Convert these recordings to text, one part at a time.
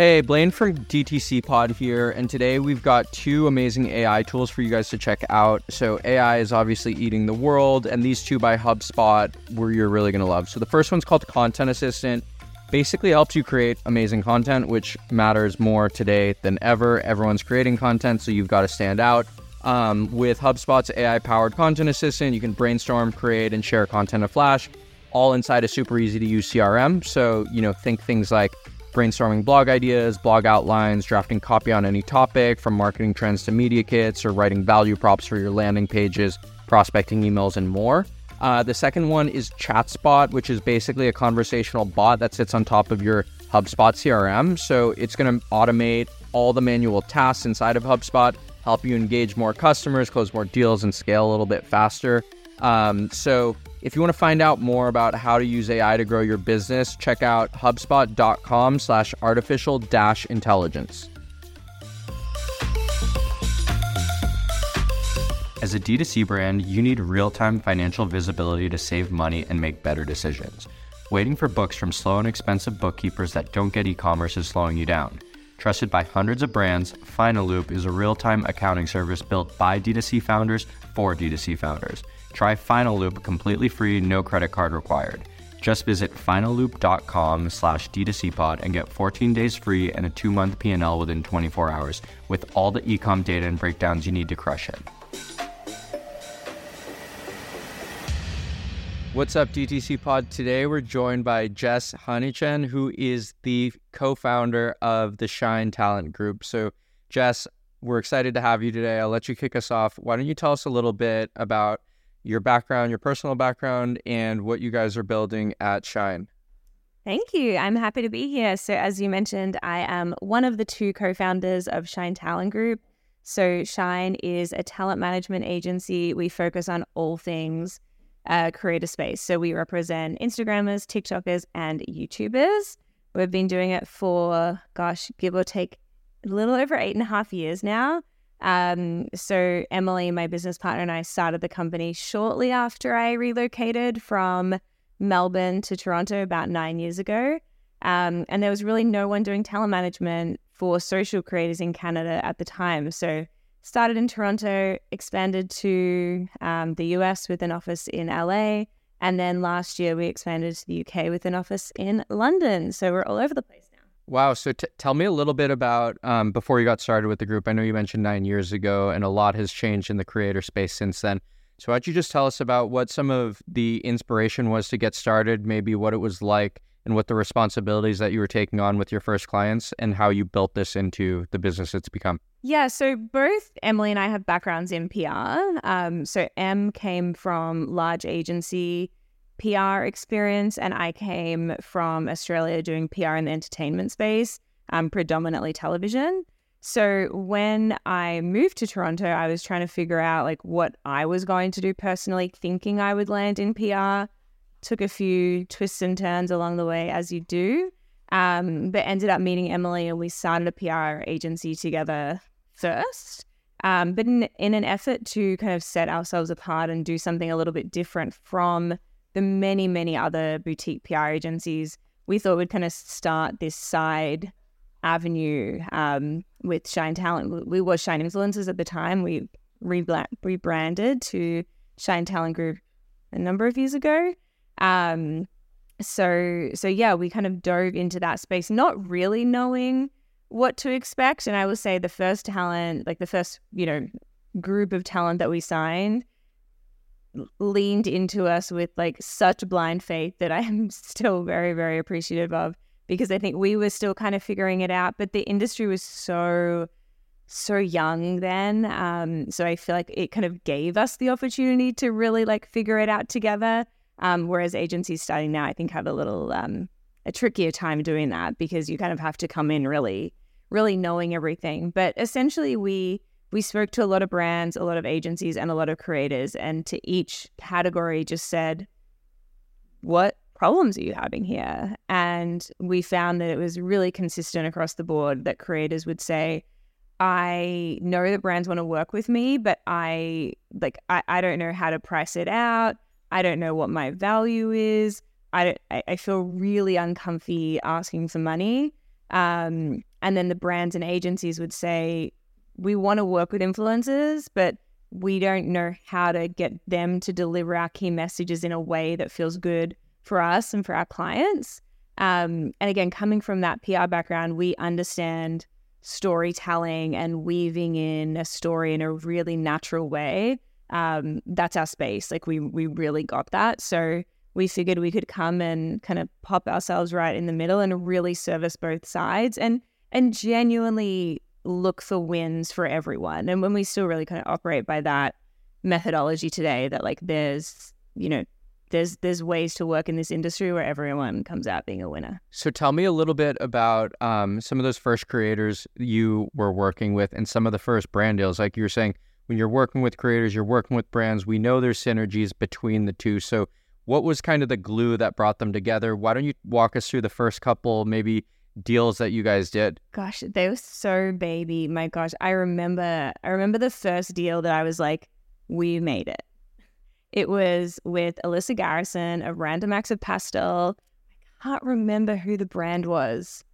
Hey, Blaine from DTC Pod here, and today we've got two amazing AI tools for you guys to check out. So, AI is obviously eating the world, and these two by HubSpot were you're really gonna love. So, the first one's called Content Assistant. Basically, helps you create amazing content, which matters more today than ever. Everyone's creating content, so you've got to stand out. Um, with HubSpot's AI powered content assistant, you can brainstorm, create, and share content in Flash, all inside a super easy to use CRM. So, you know, think things like brainstorming blog ideas, blog outlines, drafting copy on any topic, from marketing trends to media kits, or writing value props for your landing pages, prospecting emails, and more. Uh, the second one is ChatSpot, which is basically a conversational bot that sits on top of your HubSpot CRM. So it's going to automate all the manual tasks inside of HubSpot, help you engage more customers, close more deals, and scale a little bit faster. Um, so if you want to find out more about how to use AI to grow your business, check out hubspot.com slash artificial dash intelligence. As a D2C brand, you need real time financial visibility to save money and make better decisions. Waiting for books from slow and expensive bookkeepers that don't get e commerce is slowing you down. Trusted by hundreds of brands, Finaloop is a real time accounting service built by D2C founders for D2C founders. Try Finaloop completely free, no credit card required. Just visit finaloop.com slash d2cpod and get 14 days free and a two-month P&L within 24 hours with all the ecom data and breakdowns you need to crush it. What's up, DTC Pod? Today we're joined by Jess Hunichen, who is the co-founder of the Shine Talent Group. So, Jess, we're excited to have you today. I'll let you kick us off. Why don't you tell us a little bit about your background, your personal background, and what you guys are building at Shine. Thank you. I'm happy to be here. So, as you mentioned, I am one of the two co founders of Shine Talent Group. So, Shine is a talent management agency. We focus on all things uh, creator space. So, we represent Instagrammers, TikTokers, and YouTubers. We've been doing it for, gosh, give or take a little over eight and a half years now. Um, so Emily, my business partner, and I started the company shortly after I relocated from Melbourne to Toronto about nine years ago. Um, and there was really no one doing talent management for social creators in Canada at the time. So started in Toronto, expanded to um, the US with an office in LA. And then last year we expanded to the UK with an office in London. So we're all over the place. Wow. So t- tell me a little bit about um, before you got started with the group. I know you mentioned nine years ago, and a lot has changed in the creator space since then. So, why don't you just tell us about what some of the inspiration was to get started, maybe what it was like, and what the responsibilities that you were taking on with your first clients, and how you built this into the business it's become? Yeah. So, both Emily and I have backgrounds in PR. Um, so, Em came from large agency PR experience, and I came from Australia doing PR in the entertainment space, um, predominantly television. So when I moved to Toronto, I was trying to figure out like what I was going to do personally, thinking I would land in PR. Took a few twists and turns along the way, as you do, um, but ended up meeting Emily, and we started a PR agency together first. Um, but in, in an effort to kind of set ourselves apart and do something a little bit different from the many, many other boutique PR agencies, we thought we'd kind of start this side avenue um, with Shine Talent. We were Shine Influencers at the time. We rebranded to Shine Talent Group a number of years ago. Um, so, so yeah, we kind of dove into that space, not really knowing what to expect. And I will say the first talent, like the first, you know, group of talent that we signed leaned into us with like such blind faith that I am still very, very appreciative of because I think we were still kind of figuring it out, but the industry was so, so young then. Um, so I feel like it kind of gave us the opportunity to really like figure it out together. Um, whereas agencies starting now, I think, have a little um, a trickier time doing that because you kind of have to come in really, really knowing everything. But essentially, we we spoke to a lot of brands, a lot of agencies, and a lot of creators, and to each category just said, What problems are you having here? And we found that it was really consistent across the board that creators would say, I know that brands want to work with me, but I like I, I don't know how to price it out. I don't know what my value is. I don't I, I feel really uncomfy asking for money. Um, and then the brands and agencies would say, we want to work with influencers, but we don't know how to get them to deliver our key messages in a way that feels good for us and for our clients. Um, and again, coming from that PR background, we understand storytelling and weaving in a story in a really natural way. Um, that's our space. Like we we really got that. So we figured we could come and kind of pop ourselves right in the middle and really service both sides and and genuinely look for wins for everyone. And when we still really kind of operate by that methodology today, that like there's you know there's there's ways to work in this industry where everyone comes out being a winner. So tell me a little bit about um, some of those first creators you were working with and some of the first brand deals. Like you were saying, when you're working with creators, you're working with brands. We know there's synergies between the two. So what was kind of the glue that brought them together? Why don't you walk us through the first couple maybe deals that you guys did? Gosh, they were so baby. My gosh, I remember I remember the first deal that I was like, we made it it was with Alyssa Garrison of Random Acts of Pastel. I can't remember who the brand was.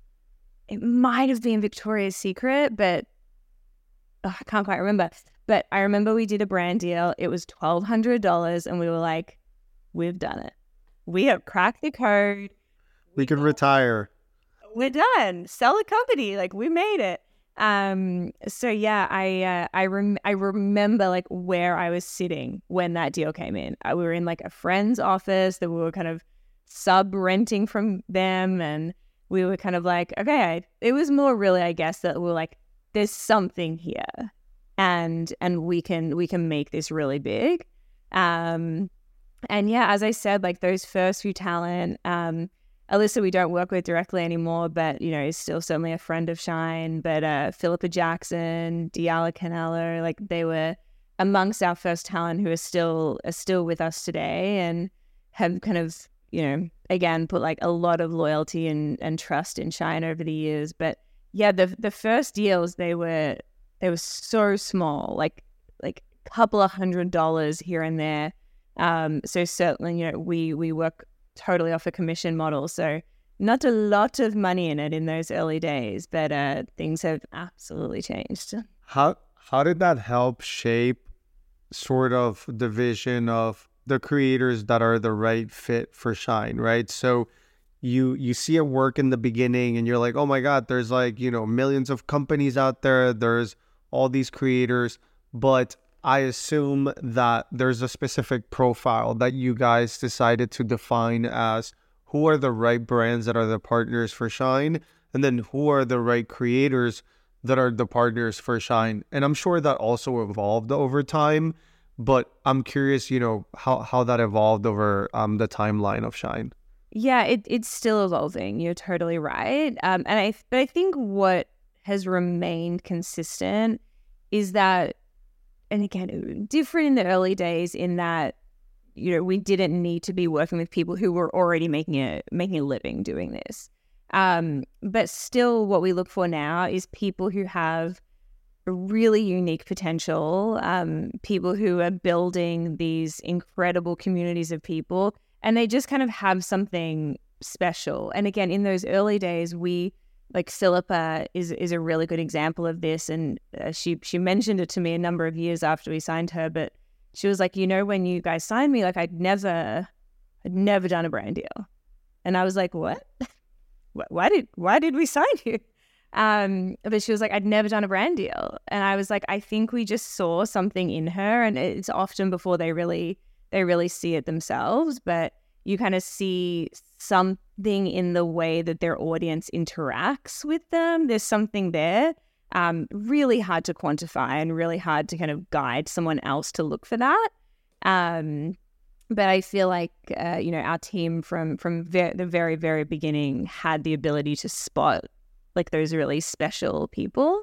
It might have been Victoria's Secret, but oh, I can't quite remember. But I remember we did a brand deal. It was $1,200, and we were like, we've done it. We have cracked the code. We can retire. We're done. Sell a company. Like, we made it. Um, so yeah, I uh, I rem- I remember like where I was sitting when that deal came in. I, uh, we were in like a friend's office that we were kind of sub renting from them, and we were kind of like, okay, it was more really, I guess, that we are like, there's something here, and and we can we can make this really big. Um, and yeah, as I said, like those first few talent, um, Alyssa, we don't work with directly anymore, but you know, is still certainly a friend of Shine. But uh, Philippa Jackson, Diala Canelo, like they were amongst our first talent who are still are still with us today and have kind of you know again put like a lot of loyalty and and trust in Shine over the years. But yeah, the the first deals they were they were so small, like like a couple of hundred dollars here and there. Um, so certainly, you know, we we work totally off a commission model. So not a lot of money in it in those early days, but uh, things have absolutely changed. How how did that help shape sort of the vision of the creators that are the right fit for Shine, right? So you you see a work in the beginning and you're like, "Oh my god, there's like, you know, millions of companies out there. There's all these creators, but I assume that there's a specific profile that you guys decided to define as who are the right brands that are the partners for Shine, and then who are the right creators that are the partners for Shine. And I'm sure that also evolved over time, but I'm curious, you know, how, how that evolved over um, the timeline of Shine. Yeah, it, it's still evolving. You're totally right. Um, and I, but I think what has remained consistent is that and again, different in the early days in that you know we didn't need to be working with people who were already making a making a living doing this. Um, but still, what we look for now is people who have really unique potential, um, people who are building these incredible communities of people, and they just kind of have something special. And again, in those early days, we like Philippa is is a really good example of this, and uh, she she mentioned it to me a number of years after we signed her. But she was like, you know, when you guys signed me, like I'd never, I'd never done a brand deal, and I was like, what? why did why did we sign you? Um, but she was like, I'd never done a brand deal, and I was like, I think we just saw something in her, and it's often before they really they really see it themselves, but you kind of see something in the way that their audience interacts with them. There's something there. Um, really hard to quantify and really hard to kind of guide someone else to look for that. Um, but I feel like uh, you know our team from from ver- the very very beginning had the ability to spot like those really special people.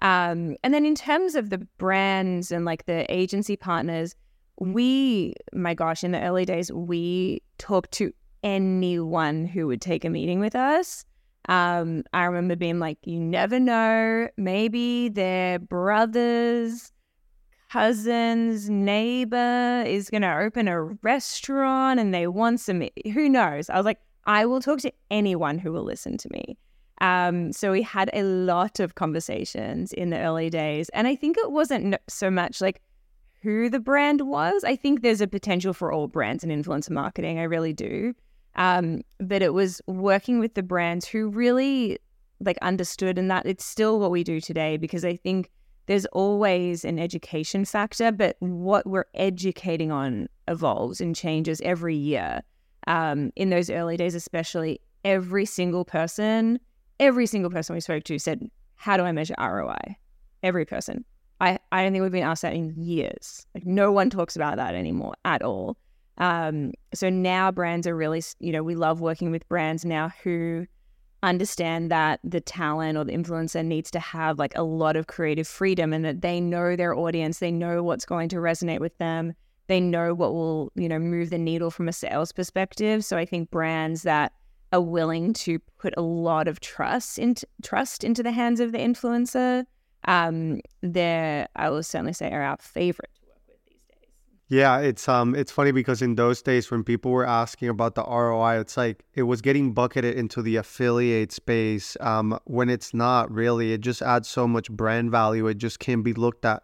Um, and then in terms of the brands and like the agency partners, we, my gosh, in the early days, we talked to anyone who would take a meeting with us. Um, I remember being like, you never know, maybe their brother's cousin's neighbor is going to open a restaurant and they want some, who knows? I was like, I will talk to anyone who will listen to me. Um, so we had a lot of conversations in the early days. And I think it wasn't so much like who the brand was. I think there's a potential for all brands and influencer marketing. I really do. Um, but it was working with the brands who really like understood and that it's still what we do today because I think there's always an education factor, but what we're educating on evolves and changes every year. Um, in those early days, especially, every single person, every single person we spoke to said, How do I measure ROI? Every person. I, don't think we've been asked that in years. Like, no one talks about that anymore at all. Um, so now brands are really, you know, we love working with brands now who understand that the talent or the influencer needs to have like a lot of creative freedom and that they know their audience, they know what's going to resonate with them, they know what will, you know, move the needle from a sales perspective. So I think brands that are willing to put a lot of trust into trust into the hands of the influencer, um, they're I will certainly say are our favorite to work with these days. yeah, it's um it's funny because in those days when people were asking about the ROI, it's like it was getting bucketed into the affiliate space. Um, when it's not really, it just adds so much brand value. It just can be looked at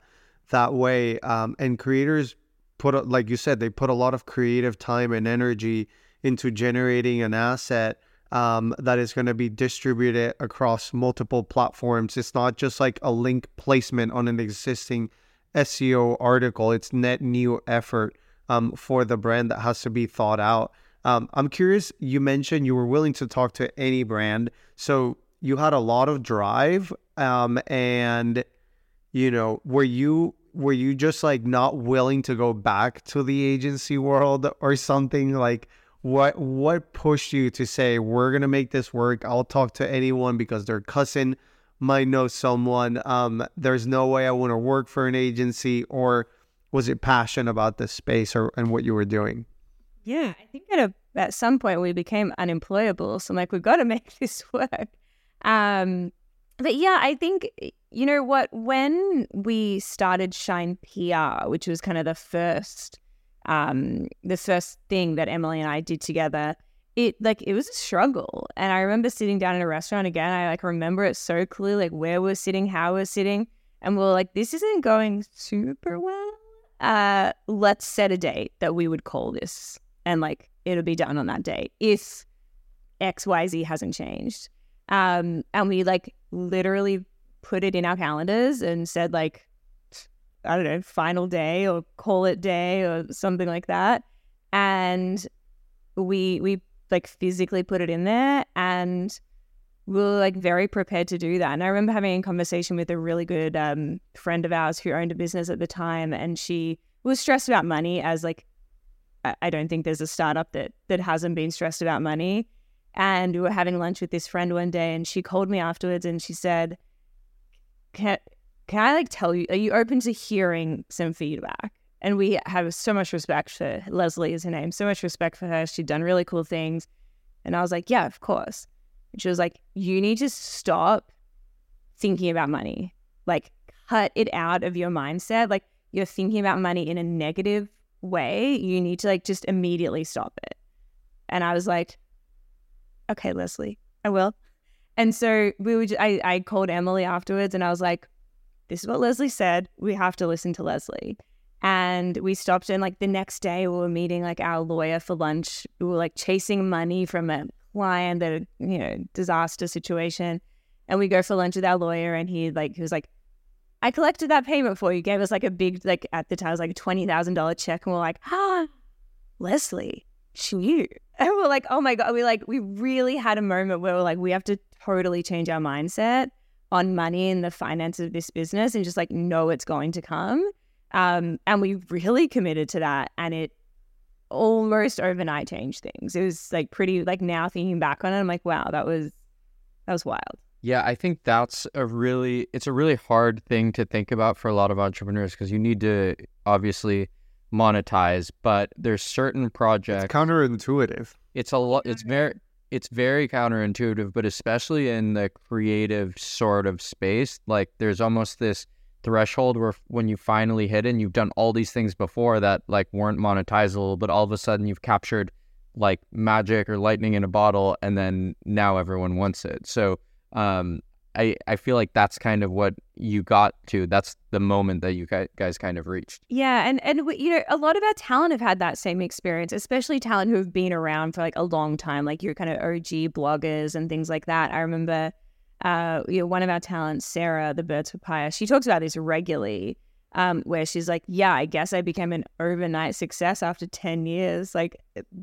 that way. Um, and creators put, like you said, they put a lot of creative time and energy into generating an asset um, that is going to be distributed across multiple platforms. It's not just like a link placement on an existing SEO article. It's net new effort um, for the brand that has to be thought out. Um, I'm curious. You mentioned you were willing to talk to any brand, so you had a lot of drive, um, and you know, were you were you just like not willing to go back to the agency world or something like? What what pushed you to say we're gonna make this work? I'll talk to anyone because their cousin might know someone. Um, there's no way I want to work for an agency, or was it passion about the space or and what you were doing? Yeah, I think at a, at some point we became unemployable, so I'm like, we've got to make this work. Um, but yeah, I think you know what when we started Shine PR, which was kind of the first um, the first thing that Emily and I did together it like it was a struggle. And I remember sitting down in a restaurant again. I like remember it so clearly, like where we're sitting, how we're sitting, and we are like, this isn't going super well. Uh, let's set a date that we would call this, and like it'll be done on that date if X Y Z hasn't changed. Um, and we like literally put it in our calendars and said like, I don't know, final day or call it day or something like that. And we we like physically put it in there and we were like very prepared to do that. And I remember having a conversation with a really good um, friend of ours who owned a business at the time, and she was stressed about money. As like, I don't think there's a startup that that hasn't been stressed about money. And we were having lunch with this friend one day, and she called me afterwards, and she said, "Can I like tell you? Are you open to hearing some feedback?" And we have so much respect for Leslie is her name, so much respect for her. She'd done really cool things. And I was like, yeah, of course. And she was like, you need to stop thinking about money. Like, cut it out of your mindset. Like, you're thinking about money in a negative way. You need to, like, just immediately stop it. And I was like, okay, Leslie, I will. And so we would, I, I called Emily afterwards and I was like, this is what Leslie said. We have to listen to Leslie. And we stopped and like the next day we were meeting like our lawyer for lunch. We were like chasing money from a client that, you know, disaster situation. And we go for lunch with our lawyer and he like he was like, I collected that payment for you. Gave us like a big like at the time it was like a twenty thousand dollar check and we're like, ah, Leslie, she knew. And we're like, oh my God. We like we really had a moment where we're like, we have to totally change our mindset on money and the finances of this business and just like know it's going to come. Um, and we really committed to that. And it almost overnight changed things. It was like pretty, like now thinking back on it, I'm like, wow, that was, that was wild. Yeah, I think that's a really, it's a really hard thing to think about for a lot of entrepreneurs because you need to obviously monetize, but there's certain projects. It's counterintuitive. It's a lot, it's very, it's very counterintuitive, but especially in the creative sort of space, like there's almost this threshold where when you finally hit it and you've done all these things before that like weren't monetizable, but all of a sudden you've captured like magic or lightning in a bottle and then now everyone wants it. So um, I I feel like that's kind of what you got to. That's the moment that you guys kind of reached. Yeah, and and you know, a lot of our talent have had that same experience, especially talent who have been around for like a long time, like your kind of OG bloggers and things like that. I remember, uh, you know, one of our talents, Sarah, the Birds Papaya, she talks about this regularly. Um, where she's like, yeah, I guess I became an overnight success after 10 years. Like,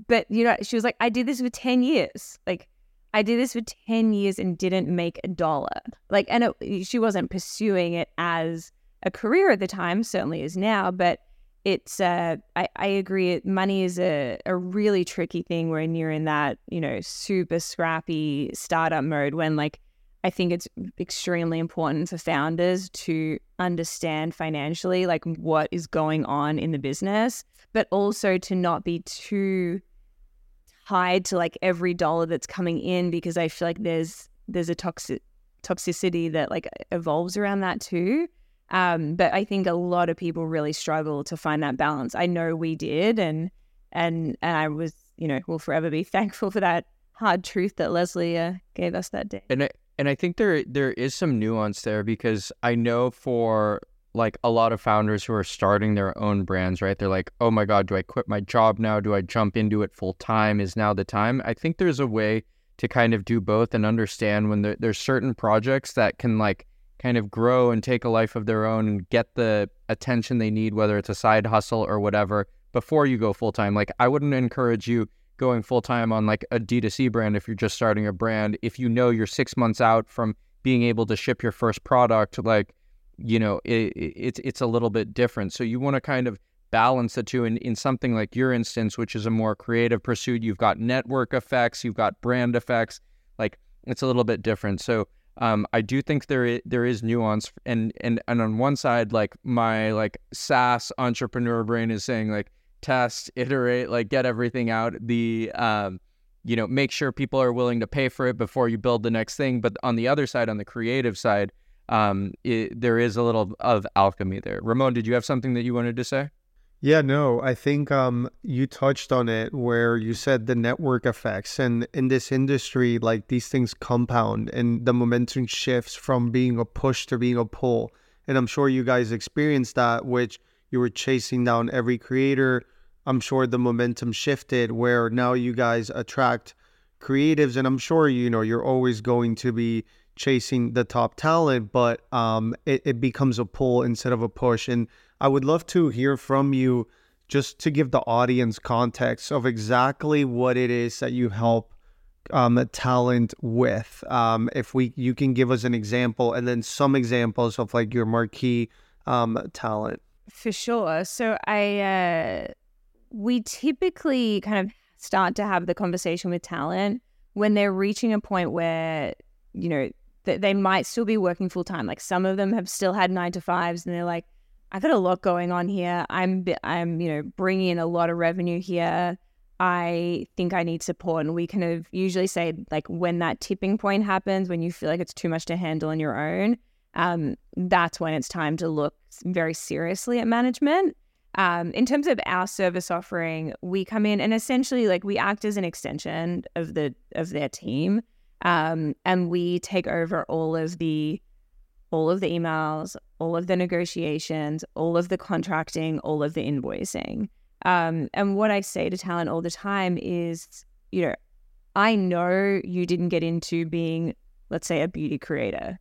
but you know, she was like, I did this for 10 years. Like, I did this for 10 years and didn't make a dollar. Like, and it, she wasn't pursuing it as a career at the time, certainly is now, but it's, uh, I, I agree. Money is a, a really tricky thing when you're in that, you know, super scrappy startup mode when, like, I think it's extremely important for founders to understand financially, like, what is going on in the business, but also to not be too tied to like every dollar that's coming in because I feel like there's there's a toxic toxicity that like evolves around that too. Um, but I think a lot of people really struggle to find that balance. I know we did, and and and I was, you know, will forever be thankful for that hard truth that Leslie uh, gave us that day. And I, and I think there there is some nuance there because I know for like a lot of founders who are starting their own brands, right? They're like, oh my God, do I quit my job now? Do I jump into it full time? Is now the time? I think there's a way to kind of do both and understand when there, there's certain projects that can like kind of grow and take a life of their own and get the attention they need, whether it's a side hustle or whatever, before you go full time. Like, I wouldn't encourage you going full time on like a D2C brand if you're just starting a brand. If you know you're six months out from being able to ship your first product, like, you know, it, it, it's it's a little bit different. So you want to kind of balance the two. In in something like your instance, which is a more creative pursuit, you've got network effects, you've got brand effects. Like it's a little bit different. So um, I do think there is, there is nuance, and and and on one side, like my like SaaS entrepreneur brain is saying like test, iterate, like get everything out. The um, you know, make sure people are willing to pay for it before you build the next thing. But on the other side, on the creative side, um, it, there is a little of alchemy there. Ramon, did you have something that you wanted to say? Yeah, no, I think um, you touched on it where you said the network effects. And in this industry, like these things compound and the momentum shifts from being a push to being a pull. And I'm sure you guys experienced that, which you were chasing down every creator. I'm sure the momentum shifted where now you guys attract creatives. And I'm sure, you know, you're always going to be chasing the top talent, but um, it, it becomes a pull instead of a push. And I would love to hear from you just to give the audience context of exactly what it is that you help um, talent with. Um, if we, you can give us an example and then some examples of like your marquee um, talent. For sure. So I, uh, we typically kind of start to have the conversation with talent when they're reaching a point where you know that they might still be working full time. Like some of them have still had nine to fives, and they're like, I've got a lot going on here. I'm I'm you know bringing in a lot of revenue here. I think I need support, and we kind of usually say like when that tipping point happens, when you feel like it's too much to handle on your own, um, that's when it's time to look very seriously at management. Um, in terms of our service offering, we come in and essentially like we act as an extension of the of their team. Um, and we take over all of the all of the emails, all of the negotiations, all of the contracting, all of the invoicing. Um, and what I say to talent all the time is, you know, I know you didn't get into being, let's say, a beauty creator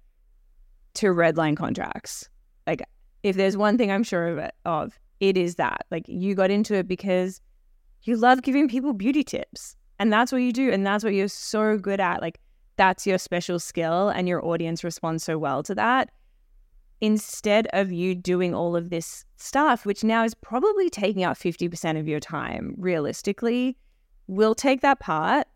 to redline contracts. Like, if there's one thing I'm sure of, it, of, it is that. Like, you got into it because you love giving people beauty tips, and that's what you do, and that's what you're so good at. Like, that's your special skill and your audience responds so well to that instead of you doing all of this stuff which now is probably taking up 50% of your time realistically we'll take that part.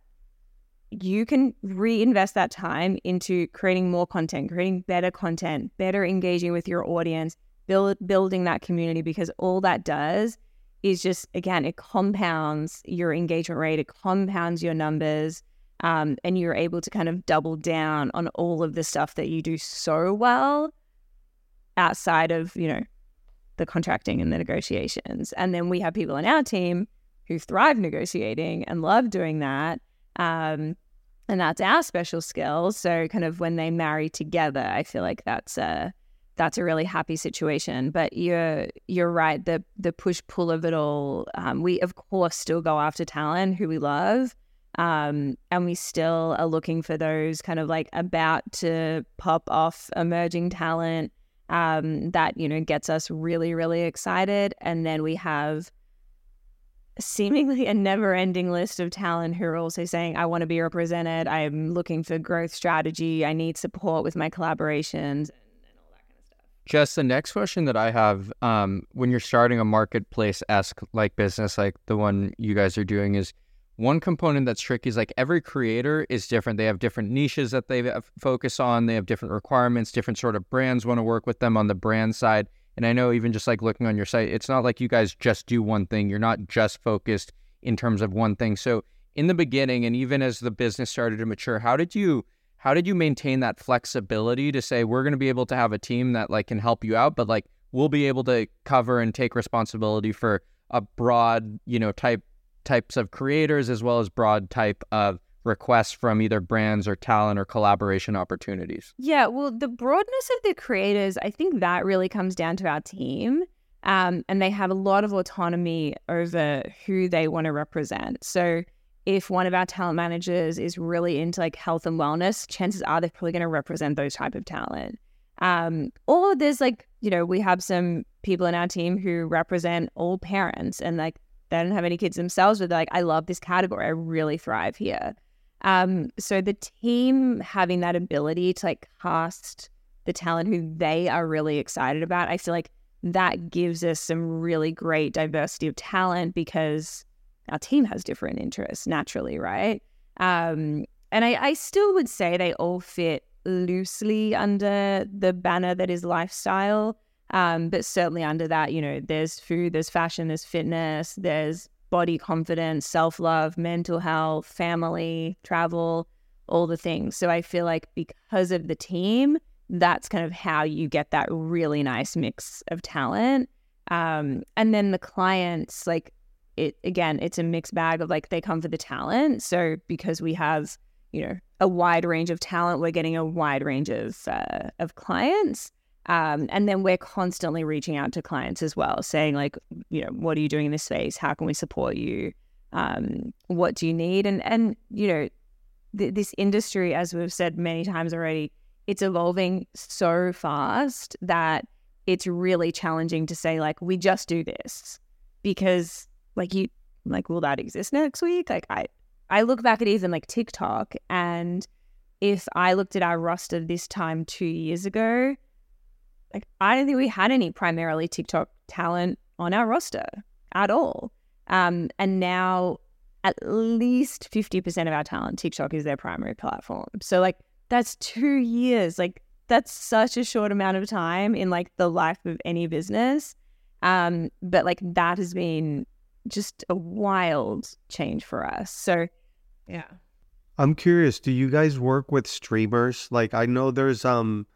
You can reinvest that time into creating more content creating better content better engaging with your audience build, building that community because all that does is just again it compounds your engagement rate it compounds your numbers um, and you're able to kind of double down on all of the stuff that you do so well outside of you know the contracting and the negotiations and then we have people on our team who thrive negotiating and love doing that um, and that's our special skill. So kind of when they marry together, I feel like that's a that's a really happy situation. But you're you're right. The the push pull of it all. Um, we of course still go after talent who we love, um, and we still are looking for those kind of like about to pop off emerging talent um, that you know gets us really really excited. And then we have seemingly a never ending list of talent who are also saying, I want to be represented. I'm looking for growth strategy. I need support with my collaborations. And all that kind of stuff. Jess, the next question that I have um, when you're starting a marketplace esque like business, like the one you guys are doing, is one component that's tricky is like every creator is different. They have different niches that they focus on, they have different requirements, different sort of brands want to work with them on the brand side. And I know even just like looking on your site, it's not like you guys just do one thing. You're not just focused in terms of one thing. So in the beginning and even as the business started to mature, how did you how did you maintain that flexibility to say we're going to be able to have a team that like can help you out, but like we'll be able to cover and take responsibility for a broad, you know, type types of creators as well as broad type of requests from either brands or talent or collaboration opportunities? Yeah, well, the broadness of the creators, I think that really comes down to our team. Um, and they have a lot of autonomy over who they want to represent. So if one of our talent managers is really into like health and wellness, chances are they're probably going to represent those type of talent. Um, or there's like, you know, we have some people in our team who represent all parents and like they don't have any kids themselves, but they're like, I love this category. I really thrive here. Um, so the team having that ability to like cast the talent who they are really excited about, I feel like that gives us some really great diversity of talent because our team has different interests naturally, right? Um, and I, I still would say they all fit loosely under the banner that is lifestyle. Um, but certainly under that, you know, there's food, there's fashion, there's fitness, there's body confidence, self love, mental health, family, travel, all the things. So I feel like because of the team, that's kind of how you get that really nice mix of talent. Um, and then the clients, like it again, it's a mixed bag of like they come for the talent. So because we have, you know, a wide range of talent, we're getting a wide range of uh, of clients. Um, and then we're constantly reaching out to clients as well, saying like, you know, what are you doing in this space? How can we support you? Um, what do you need? And and you know, th- this industry, as we've said many times already, it's evolving so fast that it's really challenging to say like we just do this because like you like will that exist next week? Like I I look back at even like TikTok and if I looked at our roster this time two years ago, like I don't think we had any primarily TikTok talent on our roster at all. Um, and now at least 50% of our talent, TikTok is their primary platform. So like that's two years. Like that's such a short amount of time in like the life of any business. Um, but like that has been just a wild change for us. So yeah. I'm curious, do you guys work with streamers? Like I know there's um,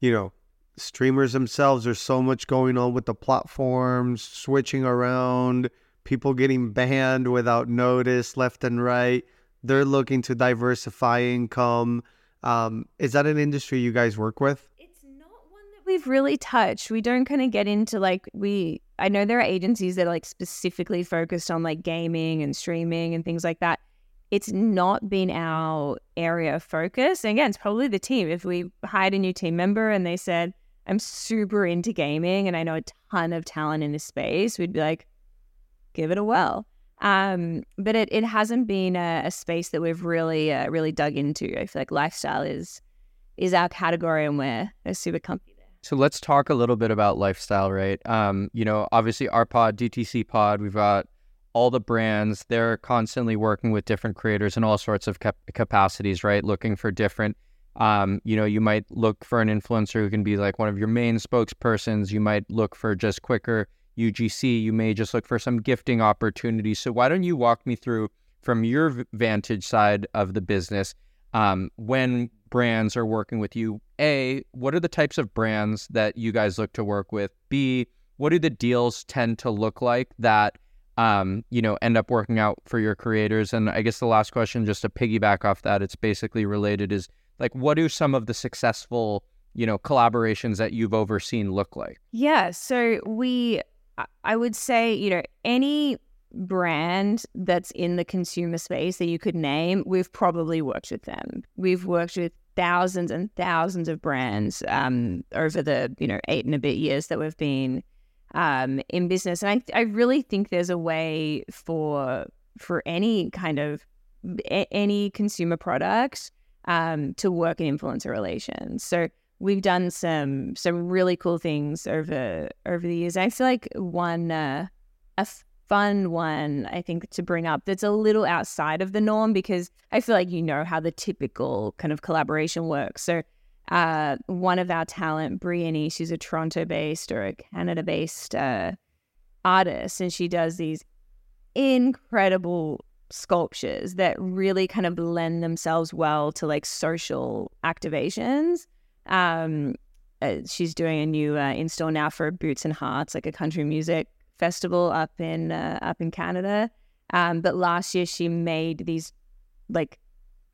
you know, streamers themselves, there's so much going on with the platforms, switching around, people getting banned without notice left and right. They're looking to diversify income. Um, is that an industry you guys work with? It's not one that we've really touched. We don't kind of get into like we I know there are agencies that are like specifically focused on like gaming and streaming and things like that. It's not been our area of focus. And again, it's probably the team. If we hired a new team member and they said, I'm super into gaming and I know a ton of talent in this space, we'd be like, give it a whirl. Um, but it, it hasn't been a, a space that we've really uh, really dug into. I feel like lifestyle is is our category and we're, we're super there. So let's talk a little bit about lifestyle, right? Um, you know, obviously our pod, DTC pod, we've got all the brands. They're constantly working with different creators in all sorts of cap- capacities, right? Looking for different um, you know, you might look for an influencer who can be like one of your main spokespersons. You might look for just quicker UGC. You may just look for some gifting opportunities. So why don't you walk me through from your vantage side of the business um, when brands are working with you? A, what are the types of brands that you guys look to work with? B, what do the deals tend to look like that um, you know, end up working out for your creators? And I guess the last question, just to piggyback off that, it's basically related is like, what do some of the successful, you know, collaborations that you've overseen look like? Yeah. So we, I would say, you know, any brand that's in the consumer space that you could name, we've probably worked with them. We've worked with thousands and thousands of brands um, over the you know eight and a bit years that we've been um, in business, and I I really think there's a way for for any kind of any consumer product um, to work in influencer relations. So we've done some some really cool things over over the years. I feel like one uh, a fun one I think to bring up that's a little outside of the norm because I feel like you know how the typical kind of collaboration works. So uh, one of our talent, Briony, she's a Toronto-based or a Canada-based uh, artist, and she does these incredible sculptures that really kind of lend themselves well to like social activations. Um, uh, she's doing a new uh, install now for Boots and Hearts, like a country music festival up in uh, up in Canada. Um, but last year she made these like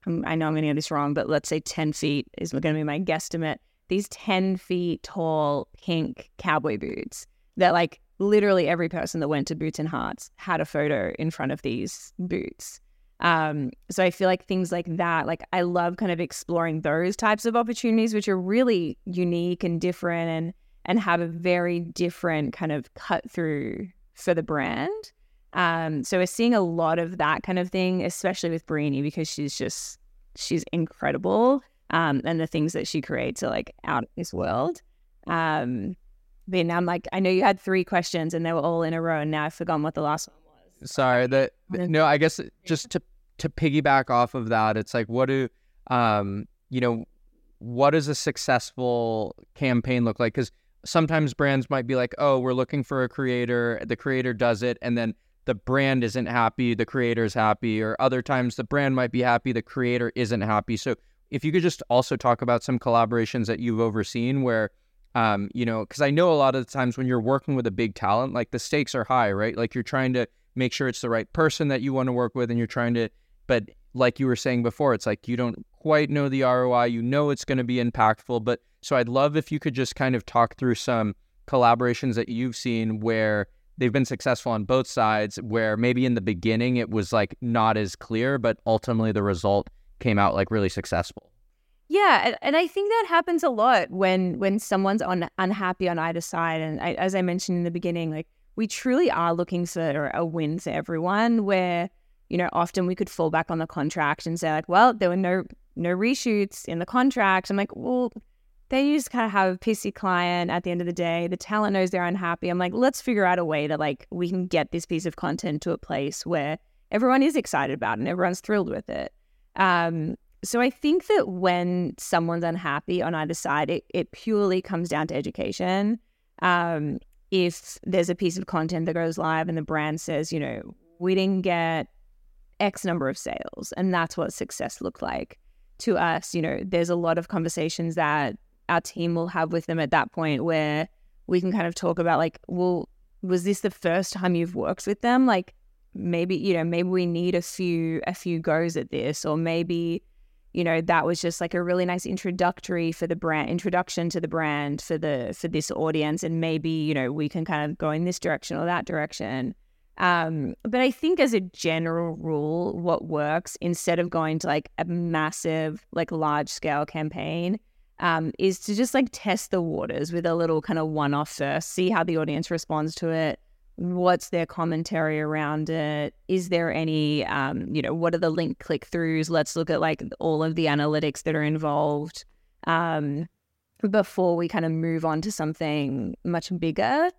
um, I know I'm going to get this wrong, but let's say 10 feet is going to be my guesstimate. These 10 feet tall pink cowboy boots that like literally every person that went to Boots and Hearts had a photo in front of these boots. Um, so I feel like things like that, like I love kind of exploring those types of opportunities, which are really unique and different and and have a very different kind of cut through for the brand. Um, so we're seeing a lot of that kind of thing, especially with Briony because she's just she's incredible. Um, and the things that she creates are like out of this world. Um, but now I'm like, I know you had three questions and they were all in a row, and now I've forgotten what the last one was. Sorry, that no, I guess just to to piggyback off of that, it's like what do um, you know, what does a successful campaign look like? Because sometimes brands might be like, oh, we're looking for a creator, the creator does it, and then the brand isn't happy, the creator's happy, or other times the brand might be happy, the creator isn't happy. So if you could just also talk about some collaborations that you've overseen where um, you know, because I know a lot of the times when you're working with a big talent, like the stakes are high, right? Like you're trying to make sure it's the right person that you want to work with, and you're trying to, but like you were saying before, it's like you don't quite know the ROI. You know it's going to be impactful, but so I'd love if you could just kind of talk through some collaborations that you've seen where they've been successful on both sides, where maybe in the beginning it was like not as clear, but ultimately the result came out like really successful. Yeah, and I think that happens a lot when when someone's un- unhappy on either side. And I, as I mentioned in the beginning, like we truly are looking for a win for everyone. Where you know often we could fall back on the contract and say like, well, there were no no reshoots in the contract. I'm like, well, they just kind of have a pissy client at the end of the day. The talent knows they're unhappy. I'm like, let's figure out a way to like we can get this piece of content to a place where everyone is excited about and everyone's thrilled with it. Um, so I think that when someone's unhappy on either side, it, it purely comes down to education. Um, if there's a piece of content that goes live and the brand says, you know, we didn't get X number of sales, and that's what success looked like to us, you know, there's a lot of conversations that our team will have with them at that point where we can kind of talk about like, well, was this the first time you've worked with them? Like maybe, you know, maybe we need a few a few goes at this, or maybe, you know, that was just like a really nice introductory for the brand introduction to the brand for the for this audience. And maybe, you know, we can kind of go in this direction or that direction. Um, but I think as a general rule, what works instead of going to like a massive, like large scale campaign, um, is to just like test the waters with a little kind of one off first, see how the audience responds to it. What's their commentary around it? Is there any, um, you know, what are the link click throughs? Let's look at like all of the analytics that are involved um, before we kind of move on to something much bigger.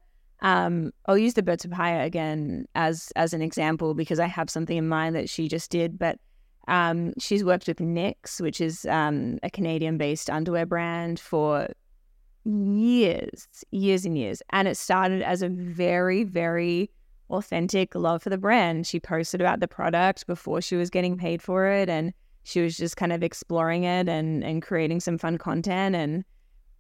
Um, I'll use the Birds of Papaya again as as an example because I have something in mind that she just did. But um, she's worked with Knix which is um, a Canadian-based underwear brand, for years, years and years. And it started as a very, very authentic love for the brand. She posted about the product before she was getting paid for it, and she was just kind of exploring it and and creating some fun content and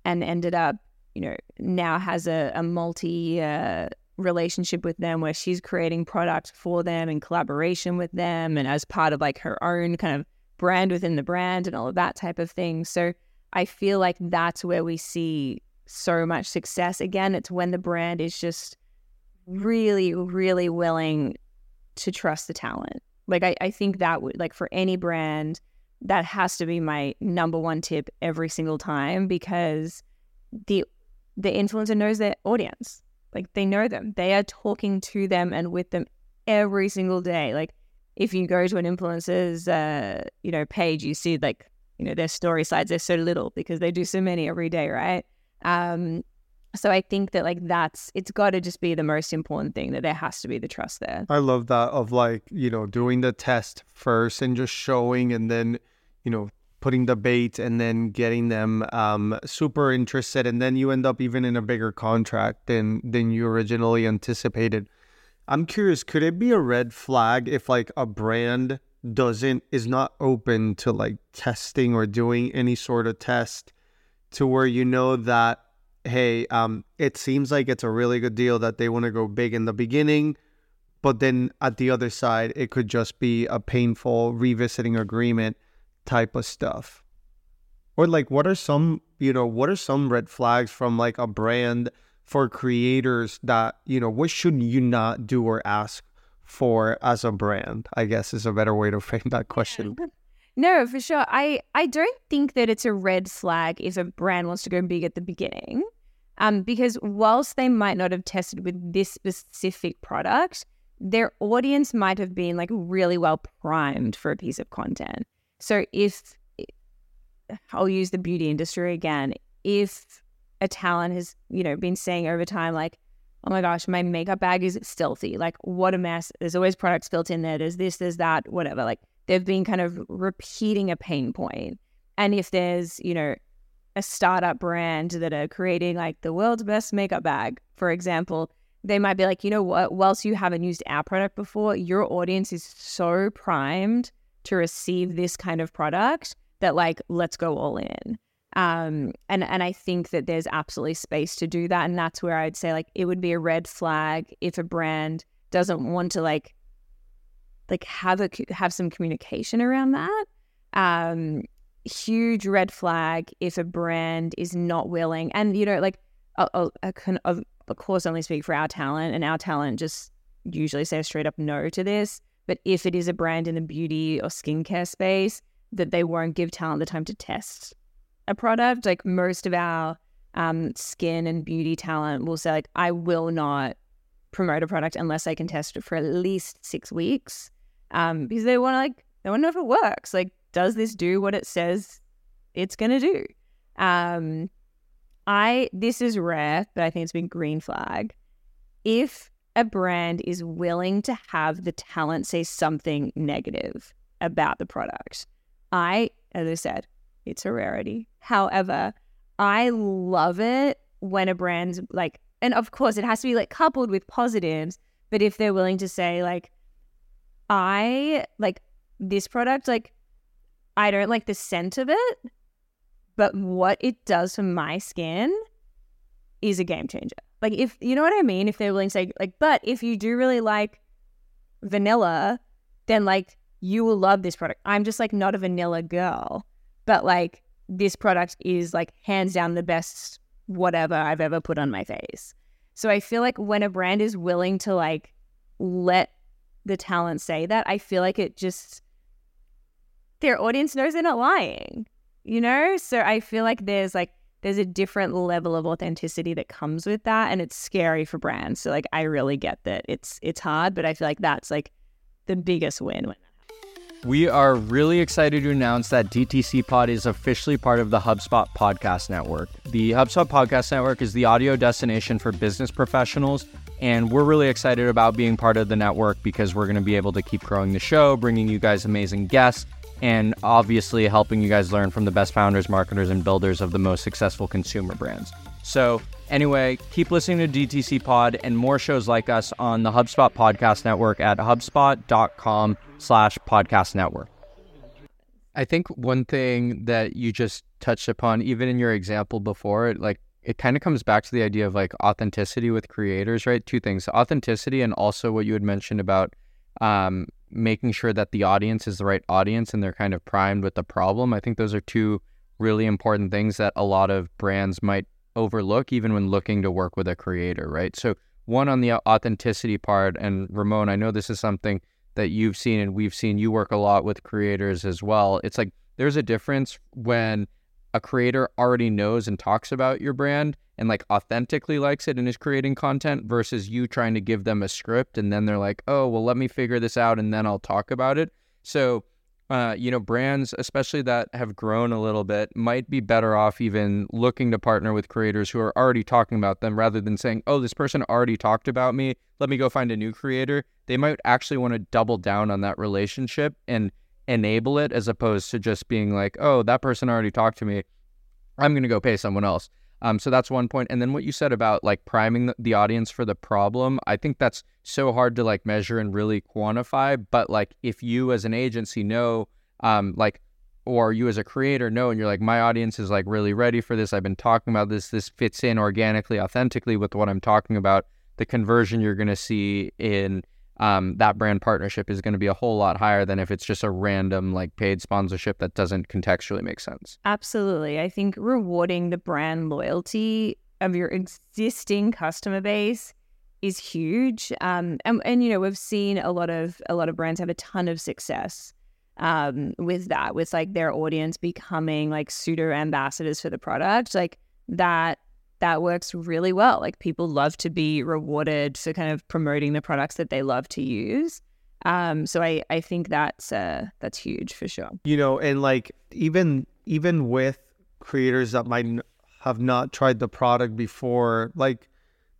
and ended up you know, now has a, a multi uh, relationship with them where she's creating product for them in collaboration with them and as part of like her own kind of brand within the brand and all of that type of thing. So I feel like that's where we see so much success. Again, it's when the brand is just really, really willing to trust the talent. Like I, I think that would like for any brand, that has to be my number one tip every single time because the the influencer knows their audience. Like they know them. They are talking to them and with them every single day. Like if you go to an influencer's uh, you know, page, you see like, you know, their story sides, they're so little because they do so many every day, right? Um, so I think that like that's it's got to just be the most important thing that there has to be the trust there. I love that of like, you know, doing the test first and just showing and then, you know, putting the bait and then getting them um, super interested and then you end up even in a bigger contract than than you originally anticipated. I'm curious, could it be a red flag if like a brand doesn't is not open to like testing or doing any sort of test to where you know that hey, um, it seems like it's a really good deal that they want to go big in the beginning, but then at the other side, it could just be a painful revisiting agreement type of stuff. Or like, what are some, you know, what are some red flags from like a brand for creators that, you know, what should you not do or ask for as a brand? I guess is a better way to frame that question. No, for sure. I, I don't think that it's a red flag if a brand wants to go big at the beginning. Um, because whilst they might not have tested with this specific product, their audience might have been like really well primed for a piece of content. So if I'll use the beauty industry again, if a talent has, you know, been saying over time, like, oh my gosh, my makeup bag is stealthy. Like, what a mess. There's always products built in there. There's this, there's that, whatever. Like, they've been kind of repeating a pain point. And if there's, you know, a startup brand that are creating like the world's best makeup bag, for example, they might be like, you know what, whilst you haven't used our product before, your audience is so primed to receive this kind of product that like let's go all in. Um, and and I think that there's absolutely space to do that, and that's where I'd say like it would be a red flag if a brand doesn't want to like like have a have some communication around that. Um, huge red flag if a brand is not willing, and you know, like I, I can of, course only speak for our talent, and our talent just usually say straight up no to this. But if it is a brand in the beauty or skincare space, that they won't give talent the time to test a product. Like most of our um, skin and beauty talent will say, like, I will not promote a product unless I can test it for at least six weeks, um, because they want to like they want to know if it works. Like, does this do what it says it's gonna do? Um, I this is rare, but I think it's been green flag. If a brand is willing to have the talent say something negative about the product, I, as I said, it's a rarity. However, I love it when a brand's like, and of course, it has to be like coupled with positives, but if they're willing to say, like, I like this product, like, I don't like the scent of it, but what it does for my skin is a game changer. Like, if you know what I mean, if they're willing to say, like, but if you do really like vanilla, then like you will love this product. I'm just like not a vanilla girl, but like this product is like hands down the best whatever I've ever put on my face. So I feel like when a brand is willing to like let the talent say that, I feel like it just their audience knows they're not lying, you know? So I feel like there's like there's a different level of authenticity that comes with that and it's scary for brands. So like I really get that it's it's hard, but I feel like that's like the biggest win when we are really excited to announce that DTC Pod is officially part of the HubSpot Podcast Network. The HubSpot Podcast Network is the audio destination for business professionals, and we're really excited about being part of the network because we're going to be able to keep growing the show, bringing you guys amazing guests, and obviously helping you guys learn from the best founders, marketers, and builders of the most successful consumer brands. So, anyway, keep listening to DTC Pod and more shows like us on the HubSpot Podcast Network at hubspot.com slash podcast network. I think one thing that you just touched upon, even in your example before, it like it kind of comes back to the idea of like authenticity with creators, right? Two things: authenticity, and also what you had mentioned about um, making sure that the audience is the right audience and they're kind of primed with the problem. I think those are two really important things that a lot of brands might overlook, even when looking to work with a creator, right? So one on the authenticity part, and Ramon, I know this is something that you've seen and we've seen you work a lot with creators as well. It's like there's a difference when a creator already knows and talks about your brand and like authentically likes it and is creating content versus you trying to give them a script and then they're like, oh, well, let me figure this out and then I'll talk about it. So, uh, you know, brands, especially that have grown a little bit, might be better off even looking to partner with creators who are already talking about them rather than saying, oh, this person already talked about me. Let me go find a new creator. They might actually want to double down on that relationship and enable it as opposed to just being like, oh, that person already talked to me. I'm going to go pay someone else. Um, so that's one point. And then what you said about like priming the, audience for the problem, I think that's so hard to like measure and really quantify. But like if you as an agency know, um, like, or you as a creator know, and you're like, my audience is like really ready for this. I've been talking about this. This fits in organically, authentically with what I'm talking about. The conversion you're going to see in um, that brand partnership is going to be a whole lot higher than if it's just a random like paid sponsorship that doesn't contextually make sense. Absolutely. I think rewarding the brand loyalty of your existing customer base is huge. Um, and, and you know we've seen a lot of a lot of brands have a ton of success um, with that, with like their audience becoming like pseudo ambassadors for the product. Like that that works really well. Like people love to be rewarded for kind of promoting the products that they love to use. Um, so I, I think that's uh, that's huge for sure. You know, and like even even with creators that might have not tried the product before, like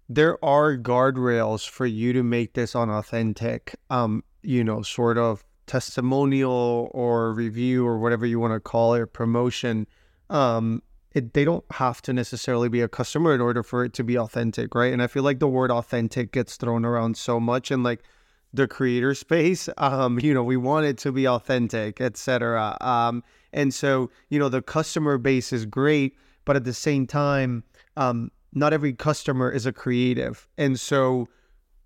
there are guardrails for you to make this unauthentic. Um, you know, sort of testimonial or review or whatever you want to call it, promotion. Um, it, they don't have to necessarily be a customer in order for it to be authentic, right? And I feel like the word authentic gets thrown around so much in like the creator space. Um, you know, we want it to be authentic, etc. Um, and so, you know, the customer base is great, but at the same time, um, not every customer is a creative. And so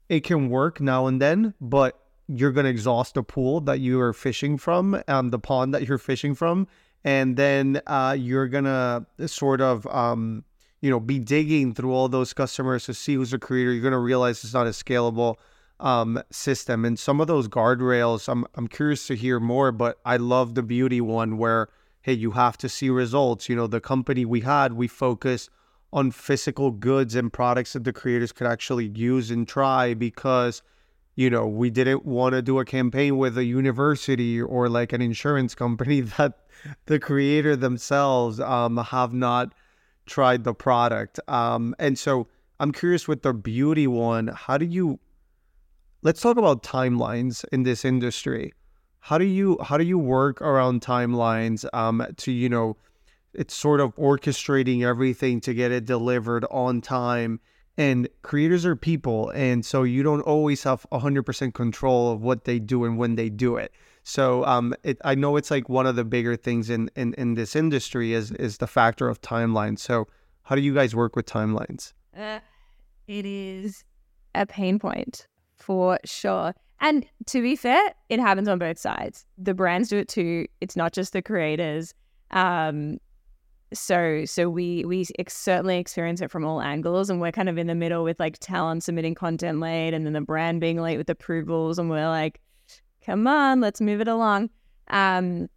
it can work now and then, but you're going to exhaust the pool that you are fishing from, um, the pond that you're fishing from and then uh, you're gonna sort of um, you know be digging through all those customers to see who's a creator. You're gonna realize it's not a scalable um, system. And some of those guardrails I'm, I'm curious to hear more but i love the beauty one where hey you have to see results. You know the company we had we focus on physical goods and products that the creators could actually use and try because you know we didn't want to do a campaign with a university or like an insurance company that the creator themselves um, have not tried the product. Um, and so I'm curious with the beauty one, how do you let's talk about timelines in this industry. How do you how do you work around timelines um, to, you know, it's sort of orchestrating everything to get it delivered on time and creators are people and so you don't always have 100% control of what they do and when they do it so um, it, I know it's like one of the bigger things in, in, in this industry is is the factor of timelines. So how do you guys work with timelines? Uh, it is a pain point for sure. And to be fair, it happens on both sides. The brands do it too. It's not just the creators. Um, so so we we ex- certainly experience it from all angles, and we're kind of in the middle with like talent submitting content late, and then the brand being late with approvals, and we're like, come on, let's move it along. Um,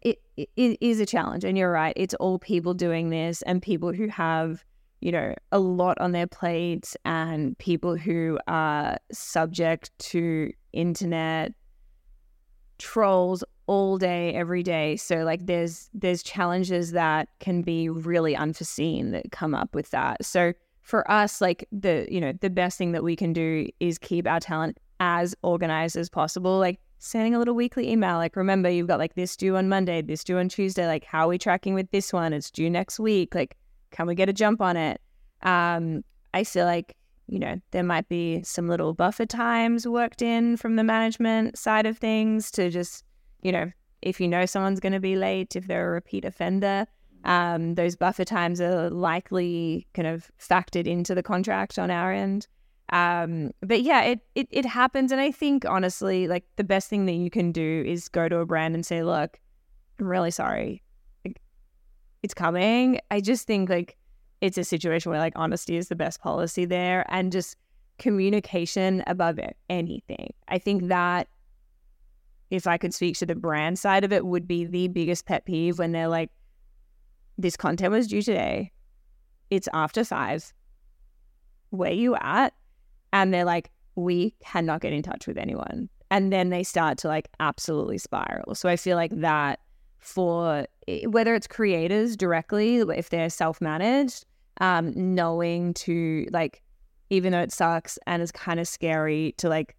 it, it, is a challenge. And you're right. It's all people doing this and people who have, you know, a lot on their plates and people who are subject to internet trolls all day every day so like there's there's challenges that can be really unforeseen that come up with that so for us like the you know the best thing that we can do is keep our talent as organized as possible. Like sending a little weekly email, like, remember, you've got like this due on Monday, this due on Tuesday. Like, how are we tracking with this one? It's due next week. Like, can we get a jump on it? Um, I feel like, you know, there might be some little buffer times worked in from the management side of things to just, you know, if you know someone's going to be late, if they're a repeat offender, Um, those buffer times are likely kind of factored into the contract on our end. Um, but yeah, it, it it happens, and I think honestly, like the best thing that you can do is go to a brand and say, "Look, I'm really sorry, it's coming." I just think like it's a situation where like honesty is the best policy there, and just communication above anything. I think that if I could speak to the brand side of it, would be the biggest pet peeve when they're like, "This content was due today. It's after five. Where you at?" And they're like, we cannot get in touch with anyone. And then they start to like absolutely spiral. So I feel like that for whether it's creators directly, if they're self managed, um, knowing to like, even though it sucks and is kind of scary to like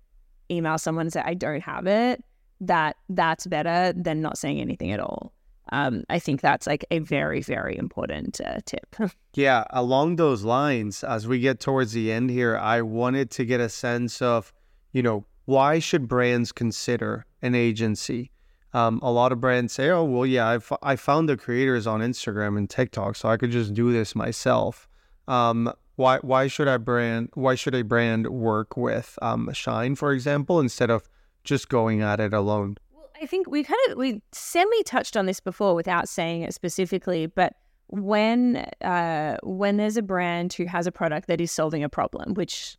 email someone and say, I don't have it, that that's better than not saying anything at all um, I think that's like a very, very important uh, tip. yeah, along those lines, as we get towards the end here, I wanted to get a sense of, you know, why should brands consider an agency? Um, a lot of brands say, oh, well, yeah, I've, found the creators on Instagram and TikTok, so I could just do this myself. Um, why, why should I brand, why should a brand work with um, Shine, for example, instead of just going at it alone? I think we kind of we semi touched on this before without saying it specifically, but when uh, when there's a brand who has a product that is solving a problem, which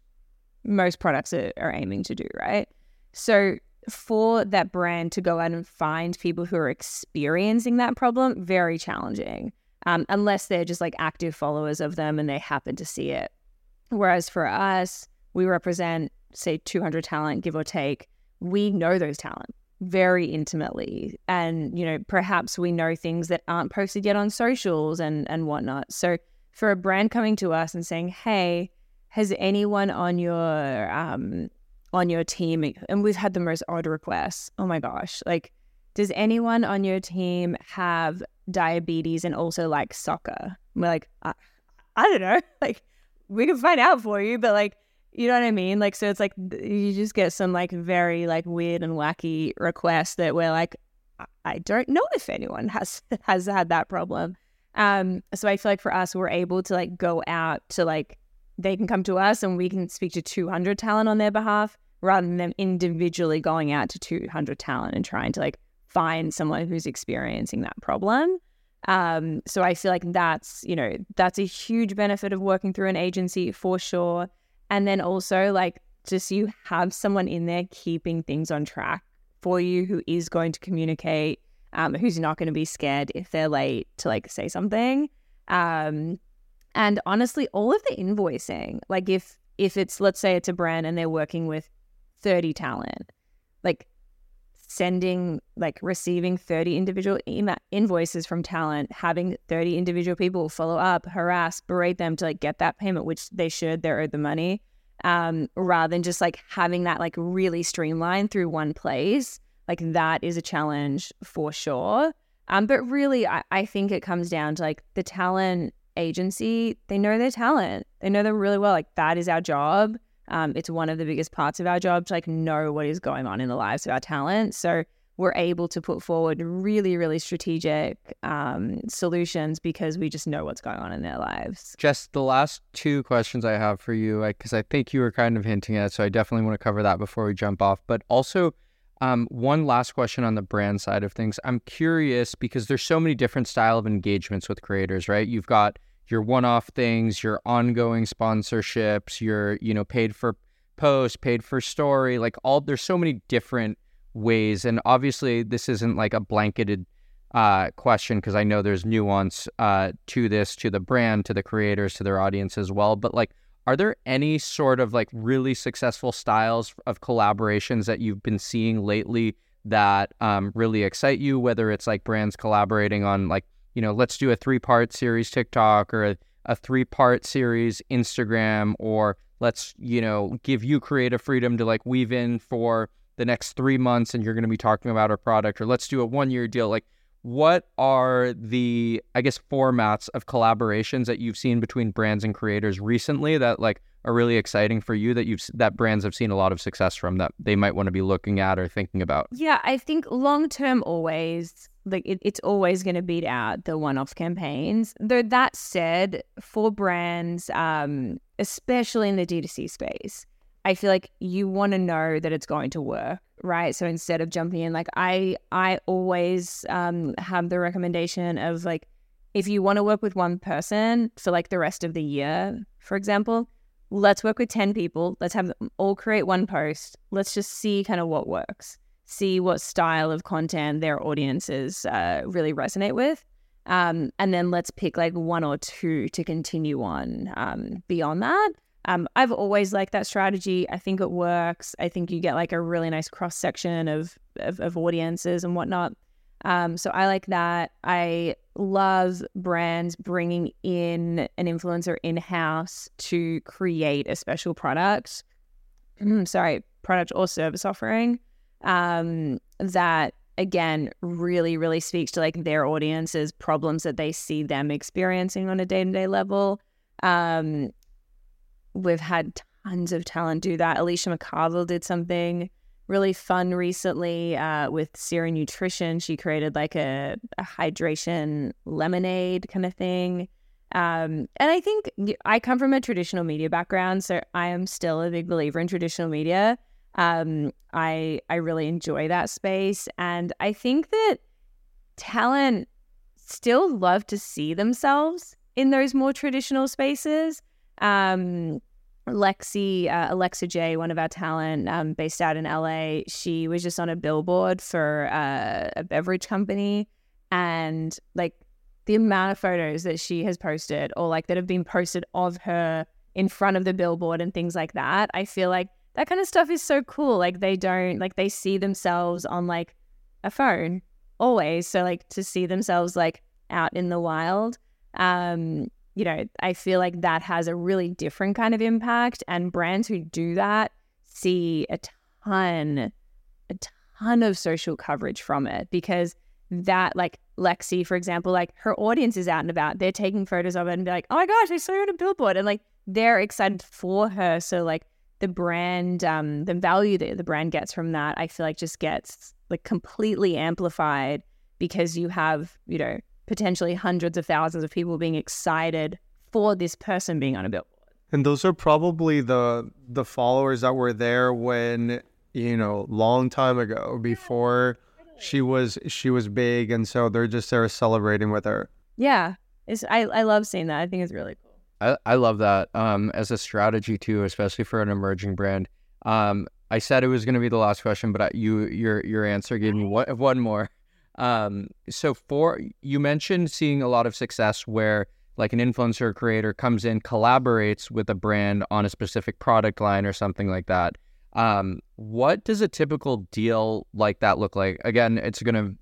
most products are, are aiming to do, right? So for that brand to go out and find people who are experiencing that problem, very challenging. Um, unless they're just like active followers of them and they happen to see it. Whereas for us, we represent say 200 talent, give or take. We know those talent very intimately. And you know perhaps we know things that aren't posted yet on socials and and whatnot. So for a brand coming to us and saying hey has anyone on your um on your team and we've had the most odd requests. Oh my gosh. Like does anyone on your team have diabetes and also like soccer? And we're like I, I don't know. Like we can find out for you but like you know what I mean? Like, so it's like you just get some like very like weird and wacky requests that we're like, I don't know if anyone has has had that problem. Um, so I feel like for us, we're able to like go out to like they can come to us and we can speak to 200 talent on their behalf rather than them individually going out to 200 talent and trying to like find someone who's experiencing that problem. Um, so I feel like that's you know that's a huge benefit of working through an agency for sure. And then also, like, just you have someone in there keeping things on track for you who is going to communicate, um, who's not going to be scared if they're late to like say something. Um, and honestly, all of the invoicing, like if if it's let's say it's a brand and they're working with 30 talent, like sending like receiving 30 individual email invoices from talent having 30 individual people follow up harass berate them to like get that payment which they should they're owed the money um, rather than just like having that like really streamlined through one place like that is a challenge for sure. Um, but really I, I think it comes down to like the talent agency they know their talent. They know them really well. Like that is our job um, it's one of the biggest parts of our job to like know what is going on in the lives of our talent. So we're able to put forward really, really strategic um, solutions because we just know what's going on in their lives. Just the last two questions I have for you, because I, I, think you were kind of hinting at, so I definitely want to cover that before we jump off. But also, um, one last question on the brand side of things. I'm curious because there's so many different style of engagements with creators, right? You've got your one-off things, your ongoing sponsorships, your you know paid for post, paid for story, like all there's so many different ways, and obviously this isn't like a blanketed uh, question because I know there's nuance uh, to this, to the brand, to the creators, to their audience as well. But like, are there any sort of like really successful styles of collaborations that you've been seeing lately that um, really excite you? Whether it's like brands collaborating on like you know, let's do a three part series TikTok or a, a three part series Instagram, or let's, you know, give you creative freedom to like weave in for the next three months and you're going to be talking about our product, or let's do a one year deal. Like, what are the, I guess, formats of collaborations that you've seen between brands and creators recently that like are really exciting for you that you've that brands have seen a lot of success from that they might want to be looking at or thinking about? Yeah, I think long term always like it, it's always going to beat out the one-off campaigns. Though that said, for brands, um, especially in the D2C space, I feel like you want to know that it's going to work, right? So instead of jumping in, like I, I always um, have the recommendation of like, if you want to work with one person for like the rest of the year, for example, let's work with 10 people. Let's have them all create one post. Let's just see kind of what works, see what style of content their audiences uh, really resonate with. Um, and then let's pick like one or two to continue on um, beyond that. Um, I've always liked that strategy. I think it works. I think you get like a really nice cross section of, of, of audiences and whatnot. Um, so I like that. I love brands bringing in an influencer in house to create a special product. sorry, product or service offering um, that again really really speaks to like their audience's problems that they see them experiencing on a day-to-day level um, we've had tons of talent do that. Alicia McCarvell did something really fun recently uh, with Siri Nutrition. She created like a, a hydration lemonade kind of thing. Um, and I think I come from a traditional media background, so I am still a big believer in traditional media. Um, I I really enjoy that space, and I think that talent still love to see themselves in those more traditional spaces. Um, Lexi, uh, Alexa J, one of our talent um, based out in LA, she was just on a billboard for uh, a beverage company. And like the amount of photos that she has posted or like that have been posted of her in front of the billboard and things like that, I feel like that kind of stuff is so cool. Like they don't, like they see themselves on like a phone always. So like to see themselves like out in the wild. Um, you know, I feel like that has a really different kind of impact. And brands who do that see a ton, a ton of social coverage from it because that, like Lexi, for example, like her audience is out and about. They're taking photos of it and be like, oh my gosh, I saw her on a billboard. And like they're excited for her. So, like, the brand, um, the value that the brand gets from that, I feel like just gets like completely amplified because you have, you know, potentially hundreds of thousands of people being excited for this person being on a billboard. And those are probably the the followers that were there when, you know, long time ago before she was she was big and so they're just there celebrating with her. Yeah. It's I, I love seeing that. I think it's really cool. I, I love that um, as a strategy too, especially for an emerging brand. Um, I said it was going to be the last question, but I, you your your answer gave me one, one more. Um, so for you mentioned seeing a lot of success where like an influencer creator comes in, collaborates with a brand on a specific product line or something like that. Um, what does a typical deal like that look like? Again, it's going to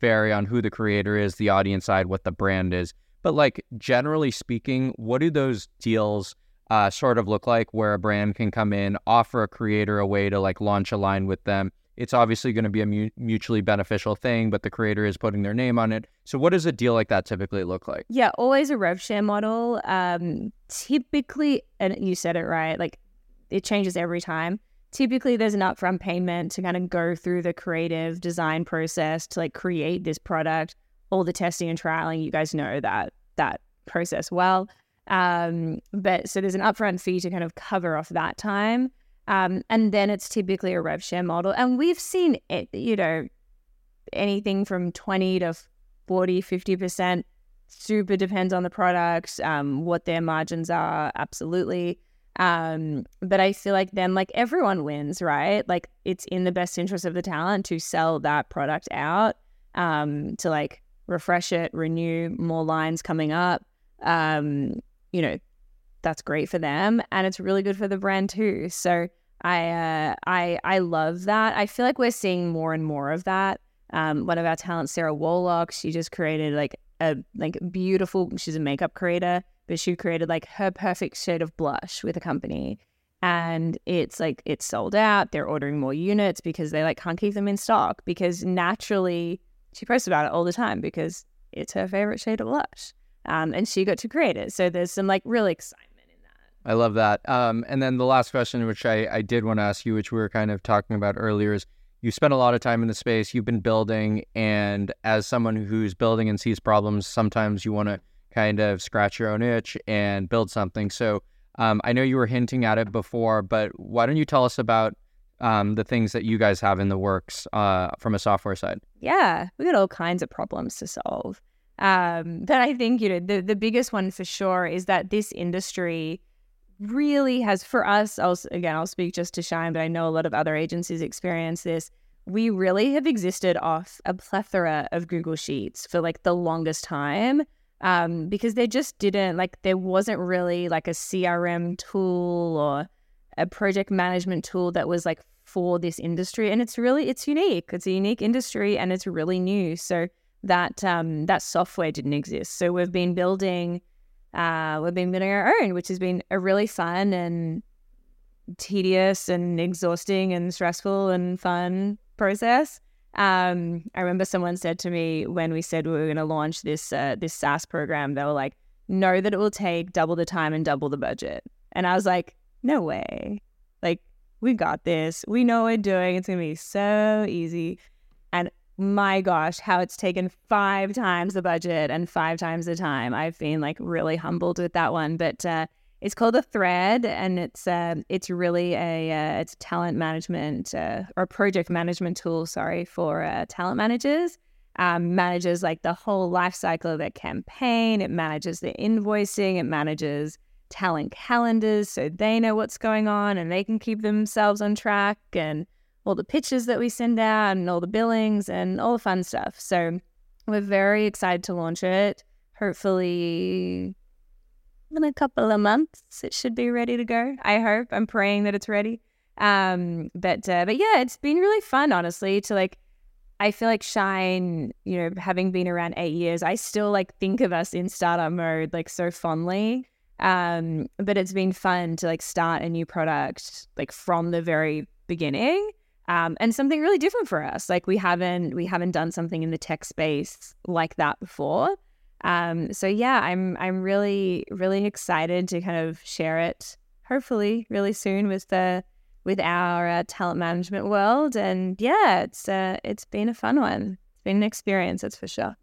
vary on who the creator is, the audience side, what the brand is. But like generally speaking, what do those deals uh, sort of look like where a brand can come in, offer a creator a way to like launch a line with them? it's obviously going to be a mu- mutually beneficial thing, but the creator is putting their name on it. So, what does a deal like that typically look like? Yeah, always a rev share model. Um, typically, and you said it right, like it changes every time. Typically, there's an upfront payment to kind of go through the creative design process to like create this product, all the testing and trialing. You guys know that that process well. Um, but so there's an upfront fee to kind of cover off that time. Um, and then it's typically a rev share model. And we've seen it, you know, anything from 20 to 40, 50%. Super depends on the product, um, what their margins are, absolutely. Um, but I feel like then like everyone wins, right? Like it's in the best interest of the talent to sell that product out, um, to like refresh it, renew more lines coming up. Um, you know, that's great for them and it's really good for the brand too. So I uh, I I love that. I feel like we're seeing more and more of that. Um, one of our talents, Sarah Warlock, she just created like a like beautiful. She's a makeup creator, but she created like her perfect shade of blush with a company, and it's like it's sold out. They're ordering more units because they like can't keep them in stock because naturally she posts about it all the time because it's her favorite shade of blush um, and she got to create it. So there's some like really excitement in that. I love that. Um, and then the last question, which I, I did want to ask you, which we were kind of talking about earlier, is you spent a lot of time in the space, you've been building, and as someone who's building and sees problems, sometimes you want to kind of scratch your own itch and build something. So um, I know you were hinting at it before, but why don't you tell us about um, the things that you guys have in the works uh, from a software side? Yeah, we got all kinds of problems to solve. Um, but I think you know the the biggest one for sure is that this industry really has for us. I'll again I'll speak just to Shine, but I know a lot of other agencies experience this. We really have existed off a plethora of Google Sheets for like the longest time um, because they just didn't like there wasn't really like a CRM tool or a project management tool that was like for this industry, and it's really it's unique. It's a unique industry, and it's really new. So that um, that software didn't exist. So we've been building uh, we've been building our own, which has been a really fun and tedious and exhausting and stressful and fun process. Um, I remember someone said to me when we said we were going to launch this uh, this SaaS program, they were like, "Know that it will take double the time and double the budget." And I was like, "No way! Like, we got this. We know what we're doing. It's going to be so easy." And my gosh, how it's taken five times the budget and five times the time. I've been like really humbled with that one, but uh, it's called a thread, and it's uh, it's really a uh, it's talent management uh, or project management tool. Sorry for uh, talent managers. Um, manages like the whole life cycle of their campaign. It manages the invoicing. It manages talent calendars, so they know what's going on and they can keep themselves on track and all the pitches that we send out and all the billings and all the fun stuff. So we're very excited to launch it. Hopefully, in a couple of months, it should be ready to go. I hope. I'm praying that it's ready. Um, but uh, but yeah, it's been really fun, honestly, to like. I feel like Shine, you know, having been around eight years, I still like think of us in startup mode like so fondly. Um, but it's been fun to like start a new product like from the very beginning um, and something really different for us. Like we haven't we haven't done something in the tech space like that before. Um, so yeah, I'm I'm really really excited to kind of share it. Hopefully, really soon with the with our uh, talent management world. And yeah, it's uh, it's been a fun one. It's been an experience, that's for sure.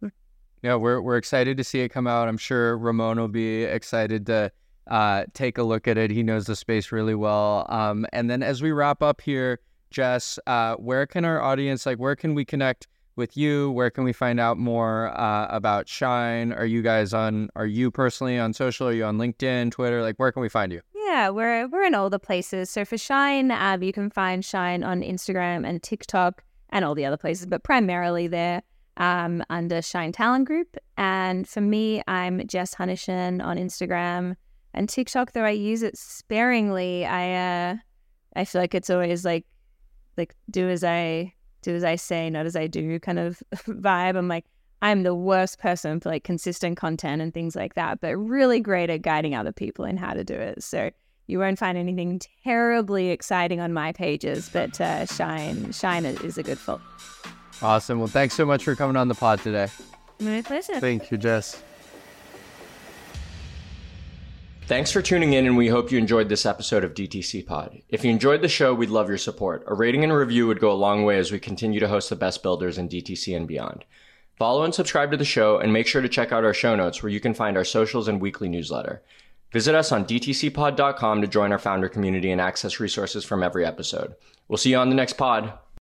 Yeah, we're we're excited to see it come out. I'm sure Ramon will be excited to uh, take a look at it. He knows the space really well. Um, and then as we wrap up here Jess, uh, where can our audience, like, where can we connect with you? Where can we find out more uh, about Shine? Are you guys on, are you personally on social? Are you on LinkedIn, Twitter? Like, where can we find you? Yeah, we're, we're in all the places. So for Shine, um, you can find Shine on Instagram and TikTok and all the other places, but primarily there um, under Shine Talent Group. And for me, I'm Jess Hunichen on Instagram and TikTok, though I use it sparingly. I, uh, I feel like it's always like like do as I do as I say, not as I do kind of vibe. I'm like, I'm the worst person for like consistent content and things like that, but really great at guiding other people in how to do it. So you won't find anything terribly exciting on my pages, but uh, Shine Shine is a good fit. Awesome. Well, thanks so much for coming on the pod today. My pleasure. Thank you, Jess. Thanks for tuning in, and we hope you enjoyed this episode of DTC Pod. If you enjoyed the show, we'd love your support. A rating and review would go a long way as we continue to host the best builders in DTC and beyond. Follow and subscribe to the show, and make sure to check out our show notes where you can find our socials and weekly newsletter. Visit us on dtcpod.com to join our founder community and access resources from every episode. We'll see you on the next pod.